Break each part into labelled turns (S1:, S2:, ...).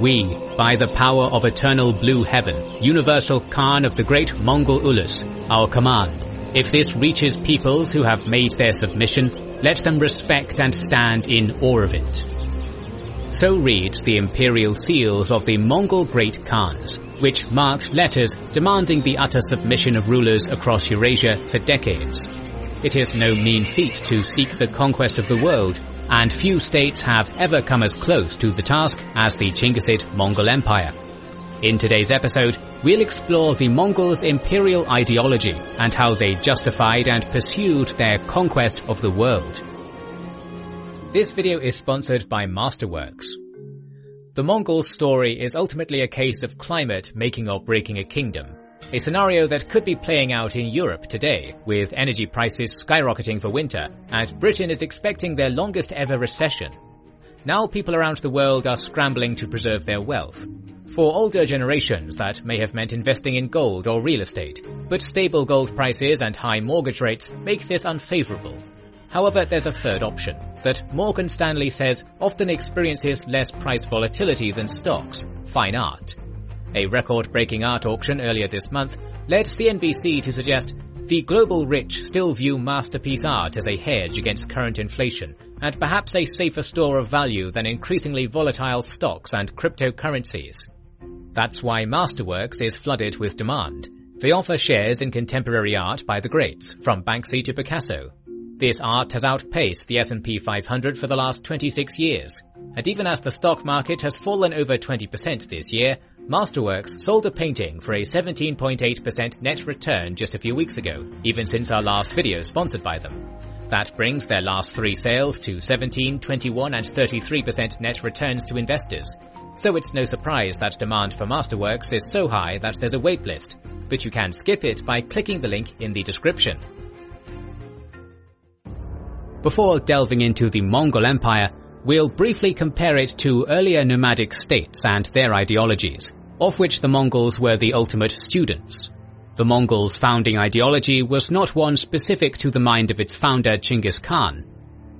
S1: We, by the power of eternal blue heaven, universal Khan of the great Mongol Ulus, our command, if this reaches peoples who have made their submission, let them respect and stand in awe of it. So read the imperial seals of the Mongol Great Khans, which marked letters demanding the utter submission of rulers across Eurasia for decades. It is no mean feat to seek the conquest of the world, and few states have ever come as close to the task as the Chinggisid Mongol Empire. In today's episode, we'll explore the Mongols' imperial ideology and how they justified and pursued their conquest of the world. This video is sponsored by Masterworks. The Mongol story is ultimately a case of climate making or breaking a kingdom, a scenario that could be playing out in Europe today, with energy prices skyrocketing for winter, and Britain is expecting their longest ever recession. Now people around the world are scrambling to preserve their wealth. For older generations, that may have meant investing in gold or real estate, but stable gold prices and high mortgage rates make this unfavorable. However, there's a third option that Morgan Stanley says often experiences less price volatility than stocks fine art. A record breaking art auction earlier this month led CNBC to suggest the global rich still view masterpiece art as a hedge against current inflation and perhaps a safer store of value than increasingly volatile stocks and cryptocurrencies. That's why Masterworks is flooded with demand. They offer shares in contemporary art by the greats, from Banksy to Picasso, this art has outpaced the S&P 500 for the last 26 years. And even as the stock market has fallen over 20% this year, Masterworks sold a painting for a 17.8% net return just a few weeks ago, even since our last video sponsored by them. That brings their last three sales to 17, 21 and 33% net returns to investors. So it's no surprise that demand for Masterworks is so high that there's a waitlist, but you can skip it by clicking the link in the description. Before delving into the Mongol Empire, we'll briefly compare it to earlier nomadic states and their ideologies, of which the Mongols were the ultimate students. The Mongols' founding ideology was not one specific to the mind of its founder Chinggis Khan.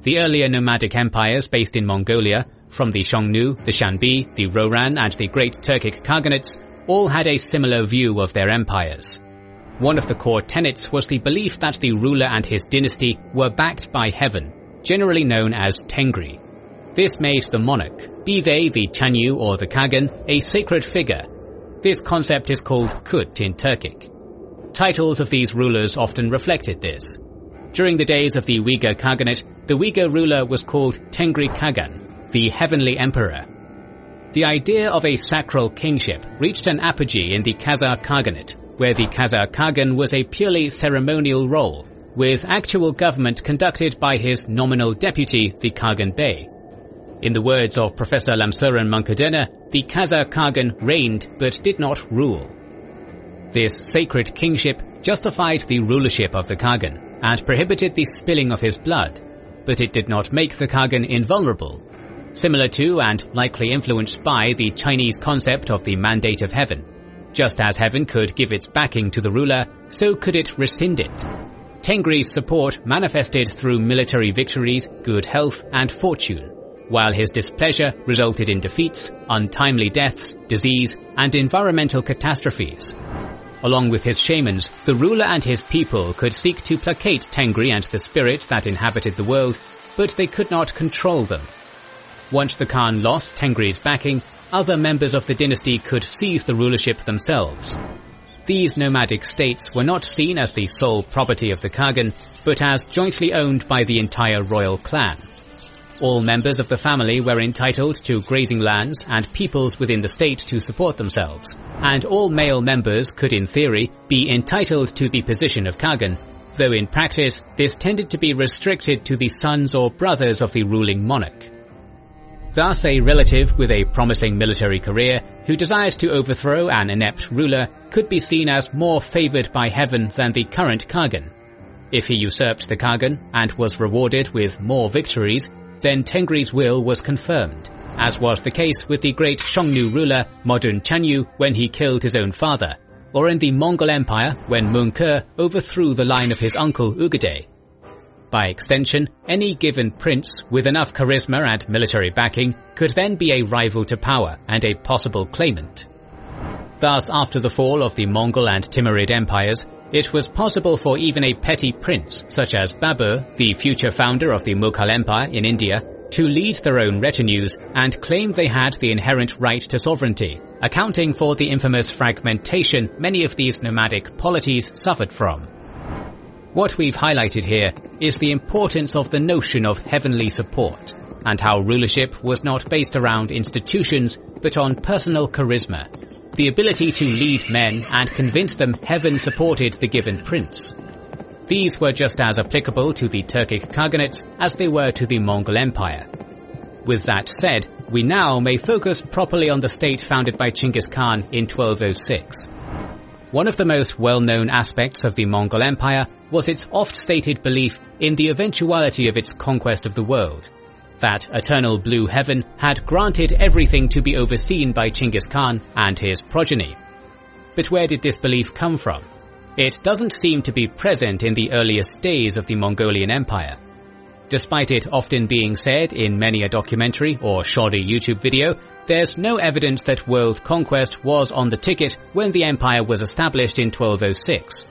S1: The earlier nomadic empires based in Mongolia, from the Xiongnu, the Xianbei, the Rouran and the Great Turkic Khaganates, all had a similar view of their empires. One of the core tenets was the belief that the ruler and his dynasty were backed by heaven, generally known as Tengri. This made the monarch, be they the Chanyu or the Kagan, a sacred figure. This concept is called Kut in Turkic. Titles of these rulers often reflected this. During the days of the Uyghur Khaganate, the Uyghur ruler was called Tengri Kagan, the heavenly emperor. The idea of a sacral kingship reached an apogee in the Khazar Khaganate, where the Khazar Khagan was a purely ceremonial role, with actual government conducted by his nominal deputy, the Khagan Bey. In the words of Professor Lhamsuren Munkh-Erdene, the Khazar Khagan reigned but did not rule. This sacred kingship justified the rulership of the Khagan and prohibited the spilling of his blood, but it did not make the Khagan invulnerable, similar to and likely influenced by the Chinese concept of the mandate of heaven. Just as heaven could give its backing to the ruler, so could it rescind it. Tengri's support manifested through military victories, good health, and fortune, while his displeasure resulted in defeats, untimely deaths, disease, and environmental catastrophes. Along with his shamans, the ruler and his people could seek to placate Tengri and the spirits that inhabited the world, but they could not control them. Once the Khan lost Tengri's backing, other members of the dynasty could seize the rulership themselves. These nomadic states were not seen as the sole property of the Khagan, but as jointly owned by the entire royal clan. All members of the family were entitled to grazing lands and peoples within the state to support themselves, and all male members could in theory be entitled to the position of Kagan, though in practice this tended to be restricted to the sons or brothers of the ruling monarch. Thus, a relative with a promising military career who desires to overthrow an inept ruler could be seen as more favored by heaven than the current Kagan. If he usurped the Kagan and was rewarded with more victories, then Tengri's will was confirmed, as was the case with the great Xiongnu ruler Modun Chanyu when he killed his own father, or in the Mongol Empire when Ke overthrew the line of his uncle Ögedei. By extension, any given prince with enough charisma and military backing could then be a rival to power and a possible claimant. Thus, after the fall of the Mongol and Timurid empires, it was possible for even a petty prince such as Babur, the future founder of the Mughal Empire in India, to lead their own retinues and claim they had the inherent right to sovereignty, accounting for the infamous fragmentation many of these nomadic polities suffered from. What we've highlighted here is the importance of the notion of heavenly support, and how rulership was not based around institutions but on personal charisma, the ability to lead men and convince them heaven supported the given prince. These were just as applicable to the Turkic Khaganates as they were to the Mongol Empire. With that said, we now may focus properly on the state founded by Chinggis Khan in 1206. One of the most well-known aspects of the Mongol Empire was its oft-stated belief in the eventuality of its conquest of the world. That eternal blue heaven had granted everything to be overseen by Chinggis Khan and his progeny. But where did this belief come from? It doesn't seem to be present in the earliest days of the Mongolian Empire. Despite it often being said in many a documentary or shoddy YouTube video there's no evidence that world conquest was on the ticket when the empire was established in 1206.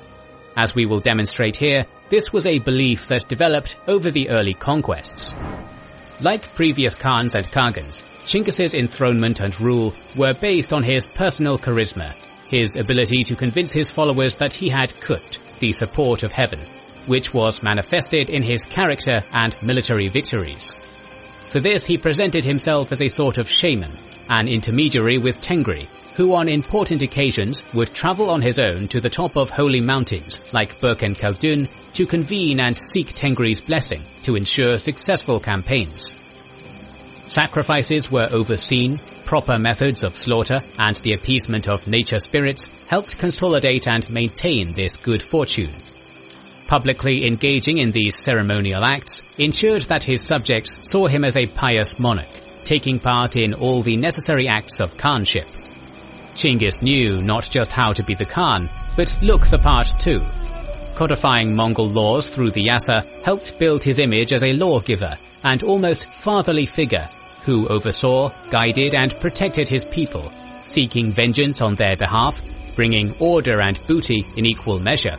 S1: As we will demonstrate here, this was a belief that developed over the early conquests. Like previous Khans and Khagans, Chinggis's enthronement and rule were based on his personal charisma, his ability to convince his followers that he had Kut, the support of heaven, which was manifested in his character and military victories. For this he presented himself as a sort of shaman, an intermediary with Tengri, who on important occasions would travel on his own to the top of holy mountains like Burkhan Khaldun to convene and seek Tengri's blessing to ensure successful campaigns. Sacrifices were overseen, proper methods of slaughter and the appeasement of nature spirits helped consolidate and maintain this good fortune. Publicly engaging in these ceremonial acts ensured that his subjects saw him as a pious monarch, taking part in all the necessary acts of Khanship. Chinggis knew not just how to be the Khan, but look the part too. Codifying Mongol laws through the Yasa helped build his image as a lawgiver and almost fatherly figure who oversaw, guided and protected his people, seeking vengeance on their behalf, bringing order and booty in equal measure.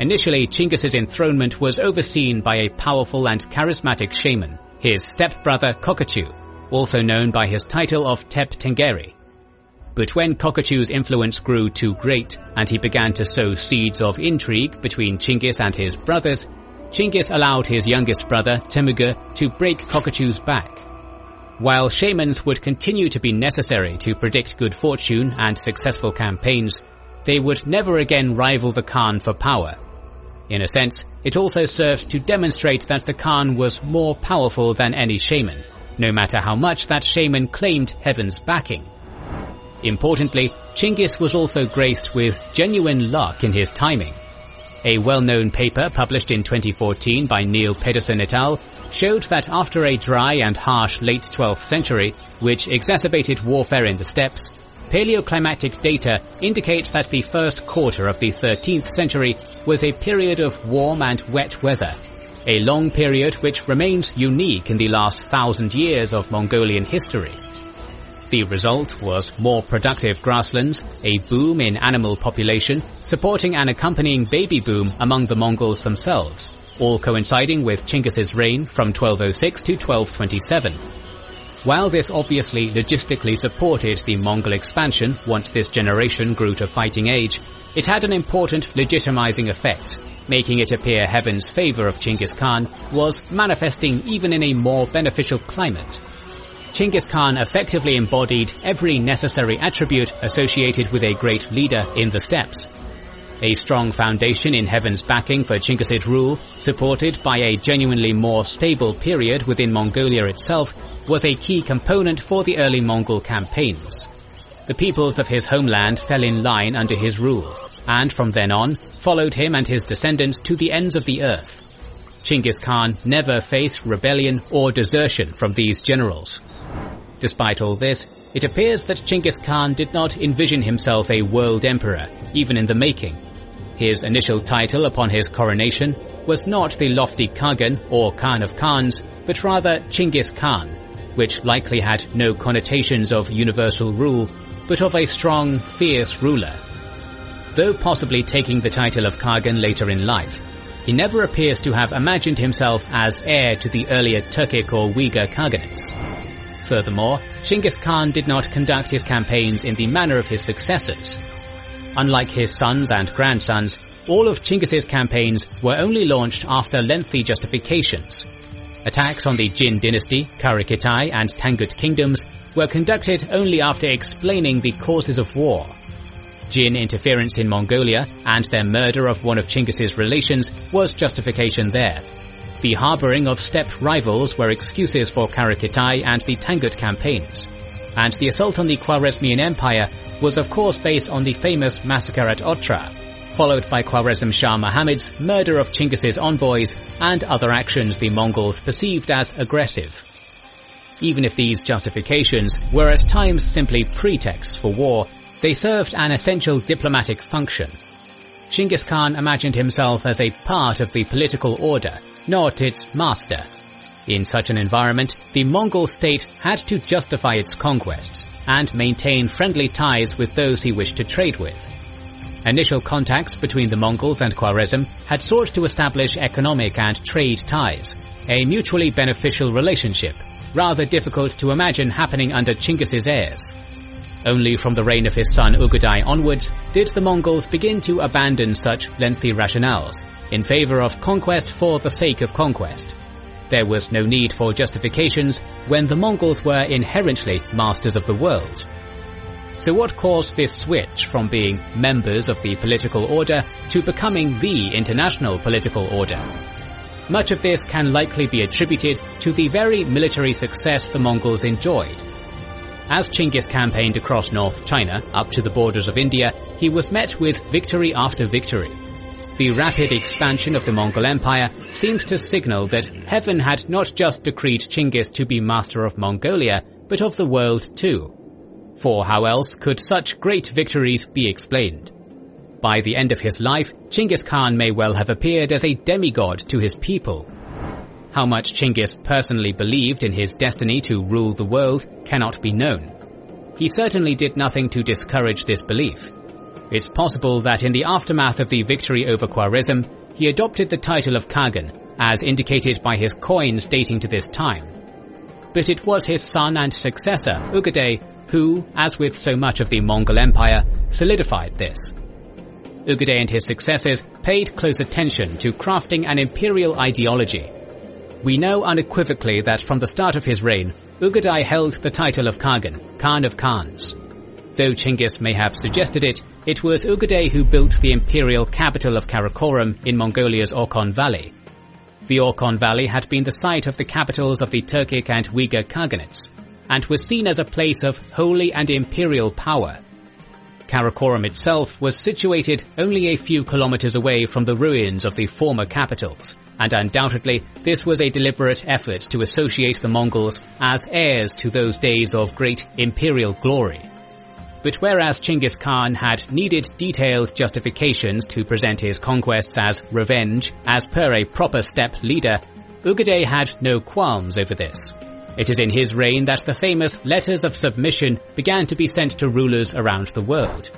S1: Initially, Chinggis's enthronement was overseen by a powerful and charismatic shaman, his stepbrother Kokkachu, also known by his title of Tep Tengeri. But when Kokkachu's influence grew too great and he began to sow seeds of intrigue between Chinggis and his brothers, Chinggis allowed his youngest brother, Temüge, to break Kokkachu's back. While shamans would continue to be necessary to predict good fortune and successful campaigns, they would never again rival the Khan for power. In a sense, it also served to demonstrate that the Khan was more powerful than any shaman, no matter how much that shaman claimed heaven's backing. Importantly, Chinggis was also graced with genuine luck in his timing. A well-known paper published in 2014 by Neil Pederson et al. showed that after a dry and harsh late 12th century, which exacerbated warfare in the steppes, paleoclimatic data indicates that the first quarter of the 13th century was a period of warm and wet weather, a long period which remains unique in the last thousand years of Mongolian history. The result was more productive grasslands, a boom in animal population, supporting an accompanying baby boom among the Mongols themselves, all coinciding with Chinggis's reign from 1206 to 1227. While this obviously logistically supported the Mongol expansion once this generation grew to fighting age, it had an important legitimizing effect, making it appear heaven's favor of Chinggis Khan was manifesting even in a more beneficial climate. Chinggis Khan effectively embodied every necessary attribute associated with a great leader in the steppes, a strong foundation in heaven's backing for Chinggisid rule, supported by a genuinely more stable period within Mongolia itself, was a key component for the early Mongol campaigns. The peoples of his homeland fell in line under his rule, and from then on, followed him and his descendants to the ends of the earth. Chinggis Khan never faced rebellion or desertion from these generals. Despite all this, it appears that Chinggis Khan did not envision himself a world emperor, even in the making, His initial title upon his coronation was not the lofty Kagan or Khan of Khans, but rather Chinggis Khan, which likely had no connotations of universal rule, but of a strong, fierce ruler. Though possibly taking the title of Kagan later in life, he never appears to have imagined himself as heir to the earlier Turkic or Uyghur Khaganates. Furthermore, Chinggis Khan did not conduct his campaigns in the manner of his successors. Unlike his sons and grandsons, all of Chinggis's campaigns were only launched after lengthy justifications. Attacks on the Jin dynasty, Karakitai and Tangut kingdoms were conducted only after explaining the causes of war. Jin interference in Mongolia and their murder of one of Chinggis's relations was justification there. The harboring of steppe rivals were excuses for Karakitai and the Tangut campaigns. And the assault on the Khwarezmian Empire was of course based on the famous massacre at Otrar, followed by Khwarezm Shah Muhammad's murder of Chinggis's envoys and other actions the Mongols perceived as aggressive. Even if these justifications were at times simply pretexts for war, they served an essential diplomatic function. Chinggis Khan imagined himself as a part of the political order, not its master. In such an environment, the Mongol state had to justify its conquests and maintain friendly ties with those he wished to trade with. Initial contacts between the Mongols and Khwarezm had sought to establish economic and trade ties, a mutually beneficial relationship, rather difficult to imagine happening under Chinggis's heirs. Only from the reign of his son Ögedei onwards did the Mongols begin to abandon such lengthy rationales in favor of conquest for the sake of conquest. There was no need for justifications when the Mongols were inherently masters of the world. So what caused this switch from being members of the political order to becoming the international political order? Much of this can likely be attributed to the very military success the Mongols enjoyed as Chinggis campaigned across North China up to the borders of India, he was met with victory after victory. The rapid expansion of the Mongol Empire seemed to signal that heaven had not just decreed Chinggis to be master of Mongolia, but of the world too. For how else could such great victories be explained? By the end of his life, Chinggis Khan may well have appeared as a demigod to his people, how much Chinggis personally believed in his destiny to rule the world cannot be known. He certainly did nothing to discourage this belief. It's possible that in the aftermath of the victory over Khwarezm, he adopted the title of Kagan, as indicated by his coins dating to this time. But it was his son and successor, Ögedei, who, as with so much of the Mongol Empire, solidified this. Ögedei and his successors paid close attention to crafting an imperial ideology we know unequivocally that from the start of his reign, Ögedei held the title of Kagan, Khan of Khans. Though Chinggis may have suggested it, it was Ögedei who built the imperial capital of Karakorum in Mongolia's Orkhon Valley. The Orkhon Valley had been the site of the capitals of the Turkic and Uyghur Khaganates, and was seen as a place of holy and imperial power. Karakorum itself was situated only a few kilometers away from the ruins of the former capitals, and undoubtedly this was a deliberate effort to associate the Mongols as heirs to those days of great imperial glory. But whereas Chinggis Khan had needed detailed justifications to present his conquests as revenge, as per a proper steppe leader, Ögedei had no qualms over this. It is in his reign that the famous letters of submission began to be sent to rulers around the world.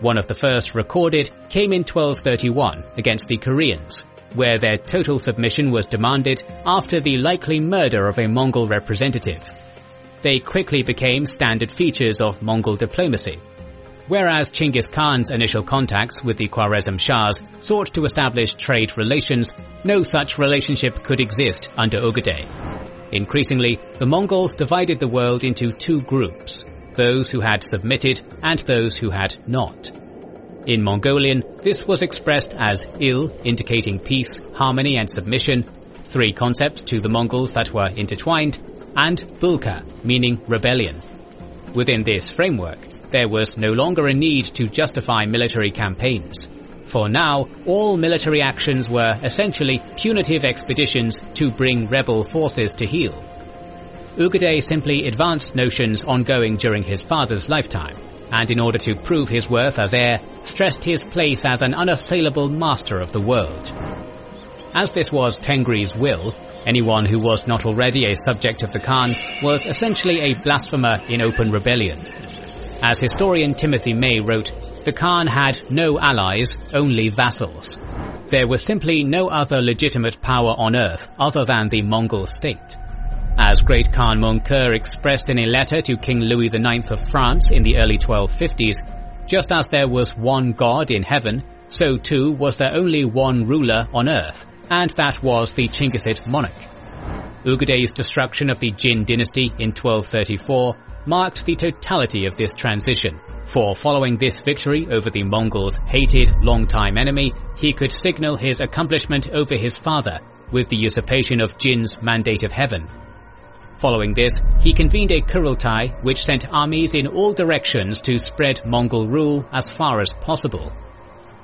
S1: One of the first recorded came in 1231 against the Koreans, where their total submission was demanded after the likely murder of a Mongol representative. They quickly became standard features of Mongol diplomacy. Whereas Chinggis Khan's initial contacts with the Khwarezm Shahs sought to establish trade relations, no such relationship could exist under Ögedei. Increasingly, the Mongols divided the world into two groups, those who had submitted and those who had not. In Mongolian, this was expressed as il, indicating peace, harmony and submission, three concepts to the Mongols that were intertwined, and bulga, meaning rebellion. Within this framework, there was no longer a need to justify military campaigns. For now, all military actions were essentially punitive expeditions to bring rebel forces to heel. Ögedei simply advanced notions ongoing during his father's lifetime, and in order to prove his worth as heir, stressed his place as an unassailable master of the world. As this was Tengri's will, anyone who was not already a subject of the Khan was essentially a blasphemer in open rebellion. As historian Timothy May wrote, the Khan had no allies, only vassals. There was simply no other legitimate power on earth other than the Mongol state. As Great Khan Möngke expressed in a letter to King Louis IX of France in the early 1250s, just as there was one god in heaven, so too was there only one ruler on earth, and that was the Chinggisid monarch. Ögedei's destruction of the Jin dynasty in 1234 marked the totality of this transition, for following this victory over the Mongols' hated long-time enemy, he could signal his accomplishment over his father with the usurpation of Jin's Mandate of Heaven. Following this, he convened a Kurultai which sent armies in all directions to spread Mongol rule as far as possible.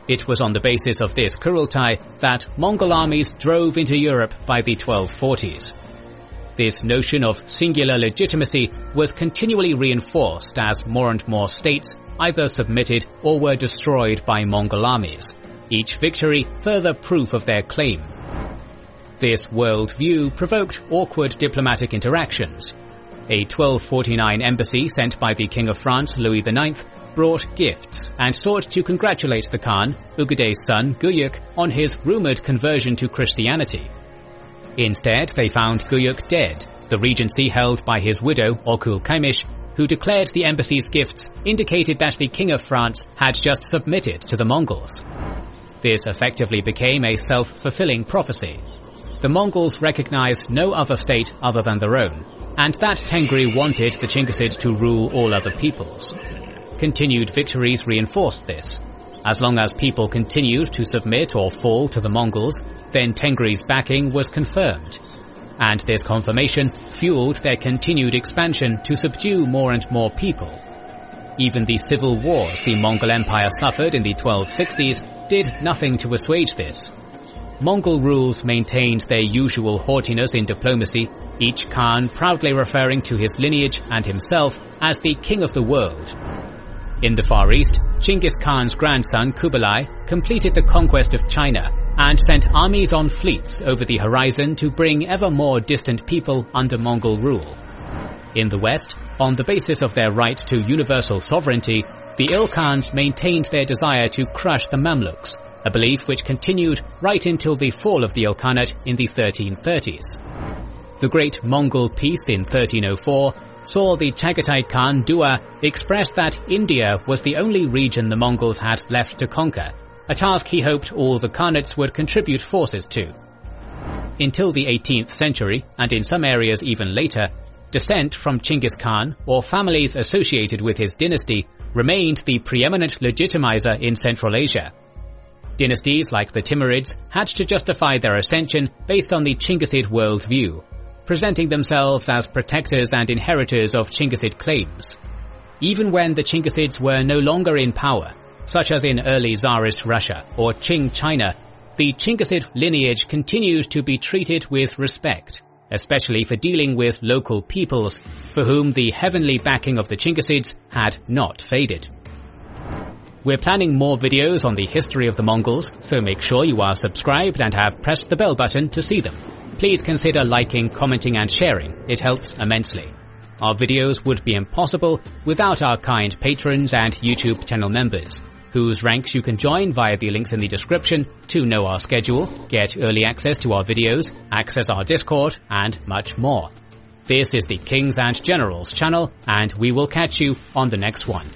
S1: It was on the basis of this Kurultai that Mongol armies drove into Europe by the 1240s. This notion of singular legitimacy was continually reinforced as more and more states either submitted or were destroyed by Mongol armies, each victory further proof of their claim. This world view provoked awkward diplomatic interactions. A 1249 embassy sent by the King of France Louis IX brought gifts and sought to congratulate the Khan, Ögedei's son Guyuk, on his rumored conversion to Christianity. Instead, they found Guyuk dead, the regency held by his widow, Okul Kaimish, who declared the embassy's gifts indicated that the King of France had just submitted to the Mongols. This effectively became a self-fulfilling prophecy. The Mongols recognized no other state other than their own, and that Tengri wanted the Chinggisids to rule all other peoples. Continued victories reinforced this. As long as people continued to submit or fall to the Mongols, then Tengri's backing was confirmed. And this confirmation fueled their continued expansion to subdue more and more people. Even the civil wars the Mongol Empire suffered in the 1260s did nothing to assuage this. Mongol rules maintained their usual haughtiness in diplomacy, each Khan proudly referring to his lineage and himself as the king of the world. In the Far East, Chinggis Khan's grandson Kublai completed the conquest of China and sent armies on fleets over the horizon to bring ever more distant people under Mongol rule. In the West, on the basis of their right to universal sovereignty, the Ilkhans maintained their desire to crush the Mamluks, a belief which continued right until the fall of the Ilkhanate in the 1330s. The Great Mongol Peace in 1304 saw the Chagatai Khan Dua express that India was the only region the Mongols had left to conquer, a task he hoped all the Khanates would contribute forces to. Until the 18th century, and in some areas even later, descent from Chinggis Khan or families associated with his dynasty remained the preeminent legitimizer in Central Asia. Dynasties like the Timurids had to justify their ascension based on the Chinggisid worldview, presenting themselves as protectors and inheritors of Chinggisid claims. Even when the Chinggisids were no longer in power, such as in early Tsarist Russia or Qing China, the Chinggisid lineage continued to be treated with respect, especially for dealing with local peoples for whom the heavenly backing of the Chinggisids had not faded. We're planning more videos on the history of the Mongols, so make sure you are subscribed and have pressed the bell button to see them. Please consider liking, commenting and sharing, it helps immensely. Our videos would be impossible without our kind patrons and YouTube channel members whose ranks you can join via the links in the description to know our schedule, get early access to our videos, access our Discord, and much more. This is the Kings and Generals channel, and we will catch you on the next one.